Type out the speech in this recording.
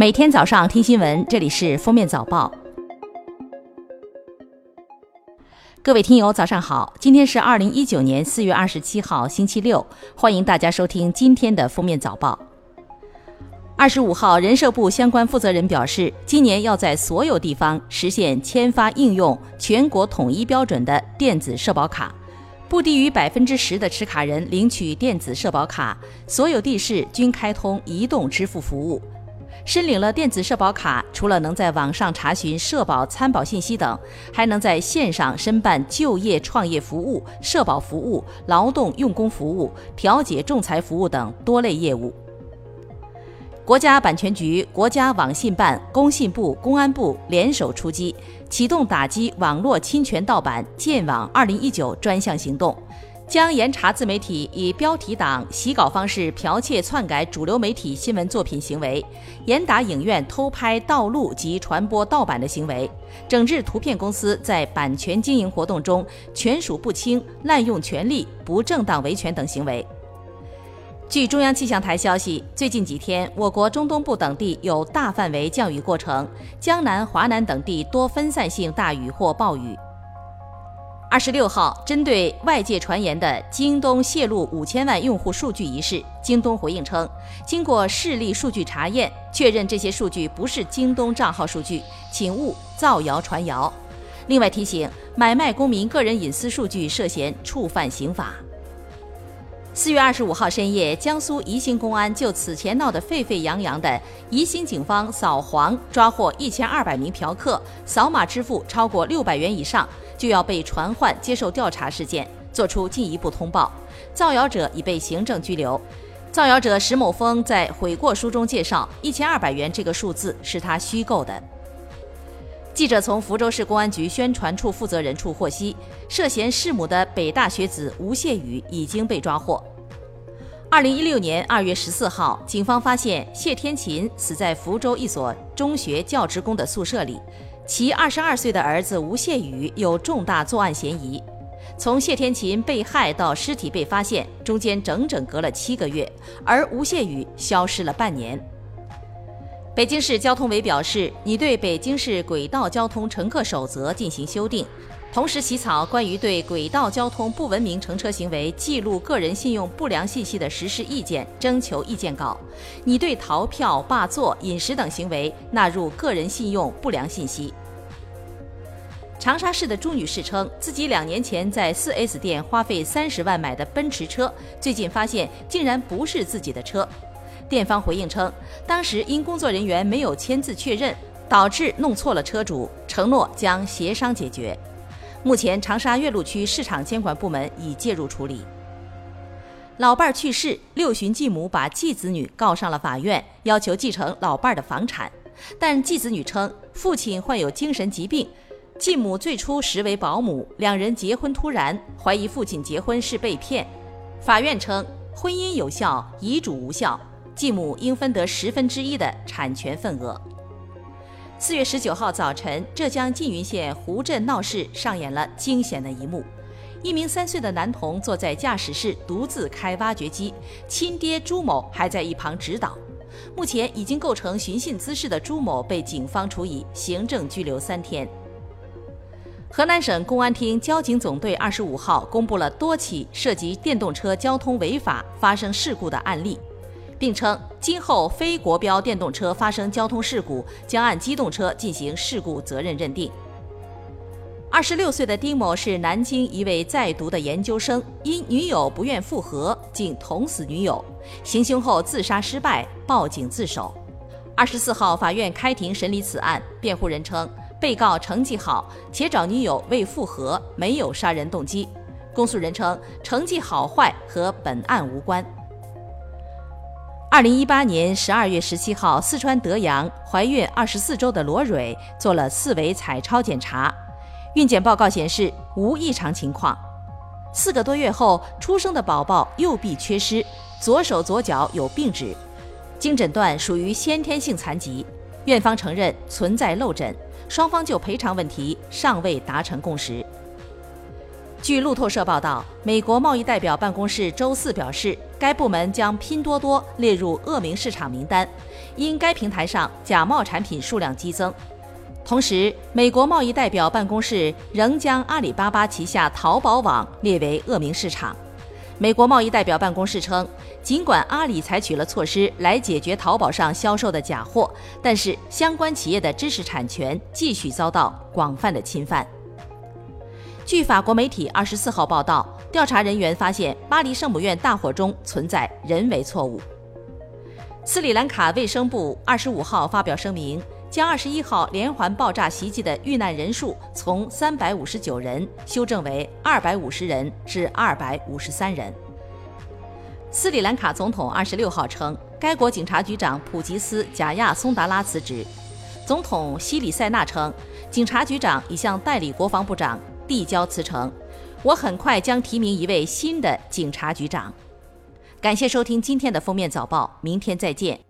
每天早上听新闻，这里是封面早报。各位听友，早上好！今天是二零一九年四月二十七号，星期六，欢迎大家收听今天的封面早报。二十五号，人社部相关负责人表示，今年要在所有地方实现签发应用全国统一标准的电子社保卡。不低于百分之十的持卡人领取电子社保卡，所有地市均开通移动支付服务。申领了电子社保卡，除了能在网上查询社保参保信息等，还能在线上申办就业创业服务、社保服务、劳动用工服务、调解仲裁服务等多类业务。国家版权局、国家网信办、工信部、公安部联手出击，启动打击网络侵权盗版“剑网二零一九”专项行动，将严查自媒体以标题党、洗稿方式剽窃篡改主流媒体新闻作品行为，严打影院偷拍盗录及传播盗版的行为，整治图片公司在版权经营活动中权属不清、滥用权力、不正当维权等行为。据中央气象台消息，最近几天，我国中东部等地有大范围降雨过程，江南、华南等地多分散性大雨或暴雨。二十六号，针对外界传言的京东泄露五千万用户数据一事，京东回应称，经过视力数据查验，确认这些数据不是京东账号数据，请勿造谣传谣。另外提醒，买卖公民个人隐私数据涉嫌触犯刑法。四月二十五号深夜，江苏宜兴公安就此前闹得沸沸扬扬的宜兴警方扫黄抓获一千二百名嫖客，扫码支付超过六百元以上就要被传唤接受调查事件，作出进一步通报。造谣者已被行政拘留。造谣者石某峰在悔过书中介绍，一千二百元这个数字是他虚构的。记者从福州市公安局宣传处负责人处获悉，涉嫌弑母的北大学子吴谢宇已经被抓获。二零一六年二月十四号，警方发现谢天琴死在福州一所中学教职工的宿舍里，其二十二岁的儿子吴谢宇有重大作案嫌疑。从谢天琴被害到尸体被发现，中间整整隔了七个月，而吴谢宇消失了半年。北京市交通委表示，拟对北京市轨道交通乘客守则进行修订，同时起草关于对轨道交通不文明乘车行为记录个人信用不良信息的实施意见征求意见稿，拟对逃票、霸座、饮食等行为纳入个人信用不良信息。长沙市的朱女士称，自己两年前在 4S 店花费三十万买的奔驰车，最近发现竟然不是自己的车。店方回应称，当时因工作人员没有签字确认，导致弄错了车主，承诺将协商解决。目前，长沙岳麓区市场监管部门已介入处理。老伴儿去世，六旬继母把继子女告上了法院，要求继承老伴儿的房产，但继子女称父亲患有精神疾病，继母最初实为保姆，两人结婚突然，怀疑父亲结婚是被骗。法院称婚姻有效，遗嘱无效。继母应分得十分之一的产权份额。四月十九号早晨，浙江缙云县湖镇闹市上演了惊险的一幕：一名三岁的男童坐在驾驶室独自开挖掘机，亲爹朱某还在一旁指导。目前已经构成寻衅滋事的朱某被警方处以行政拘留三天。河南省公安厅交警总队二十五号公布了多起涉及电动车交通违法发生事故的案例。并称，今后非国标电动车发生交通事故，将按机动车进行事故责任认定。二十六岁的丁某是南京一位在读的研究生，因女友不愿复合，竟捅死女友，行凶后自杀失败，报警自首。二十四号，法院开庭审理此案，辩护人称，被告成绩好，且找女友未复合，没有杀人动机。公诉人称，成绩好坏和本案无关。二零一八年十二月十七号，四川德阳怀孕二十四周的罗蕊做了四维彩超检查，孕检报告显示无异常情况。四个多月后出生的宝宝右臂缺失，左手左脚有病指，经诊断属于先天性残疾。院方承认存在漏诊，双方就赔偿问题尚未达成共识。据路透社报道，美国贸易代表办公室周四表示，该部门将拼多多列入恶名市场名单，因该平台上假冒产品数量激增。同时，美国贸易代表办公室仍将阿里巴巴旗下淘宝网列为恶名市场。美国贸易代表办公室称，尽管阿里采取了措施来解决淘宝上销售的假货，但是相关企业的知识产权继续遭到广泛的侵犯。据法国媒体二十四号报道，调查人员发现巴黎圣母院大火中存在人为错误。斯里兰卡卫生部二十五号发表声明，将二十一号连环爆炸袭击的遇难人数从三百五十九人修正为二百五十人至二百五十三人。斯里兰卡总统二十六号称，该国警察局长普吉斯·贾亚松达拉辞职。总统西里塞纳称，警察局长已向代理国防部长。递交辞呈，我很快将提名一位新的警察局长。感谢收听今天的封面早报，明天再见。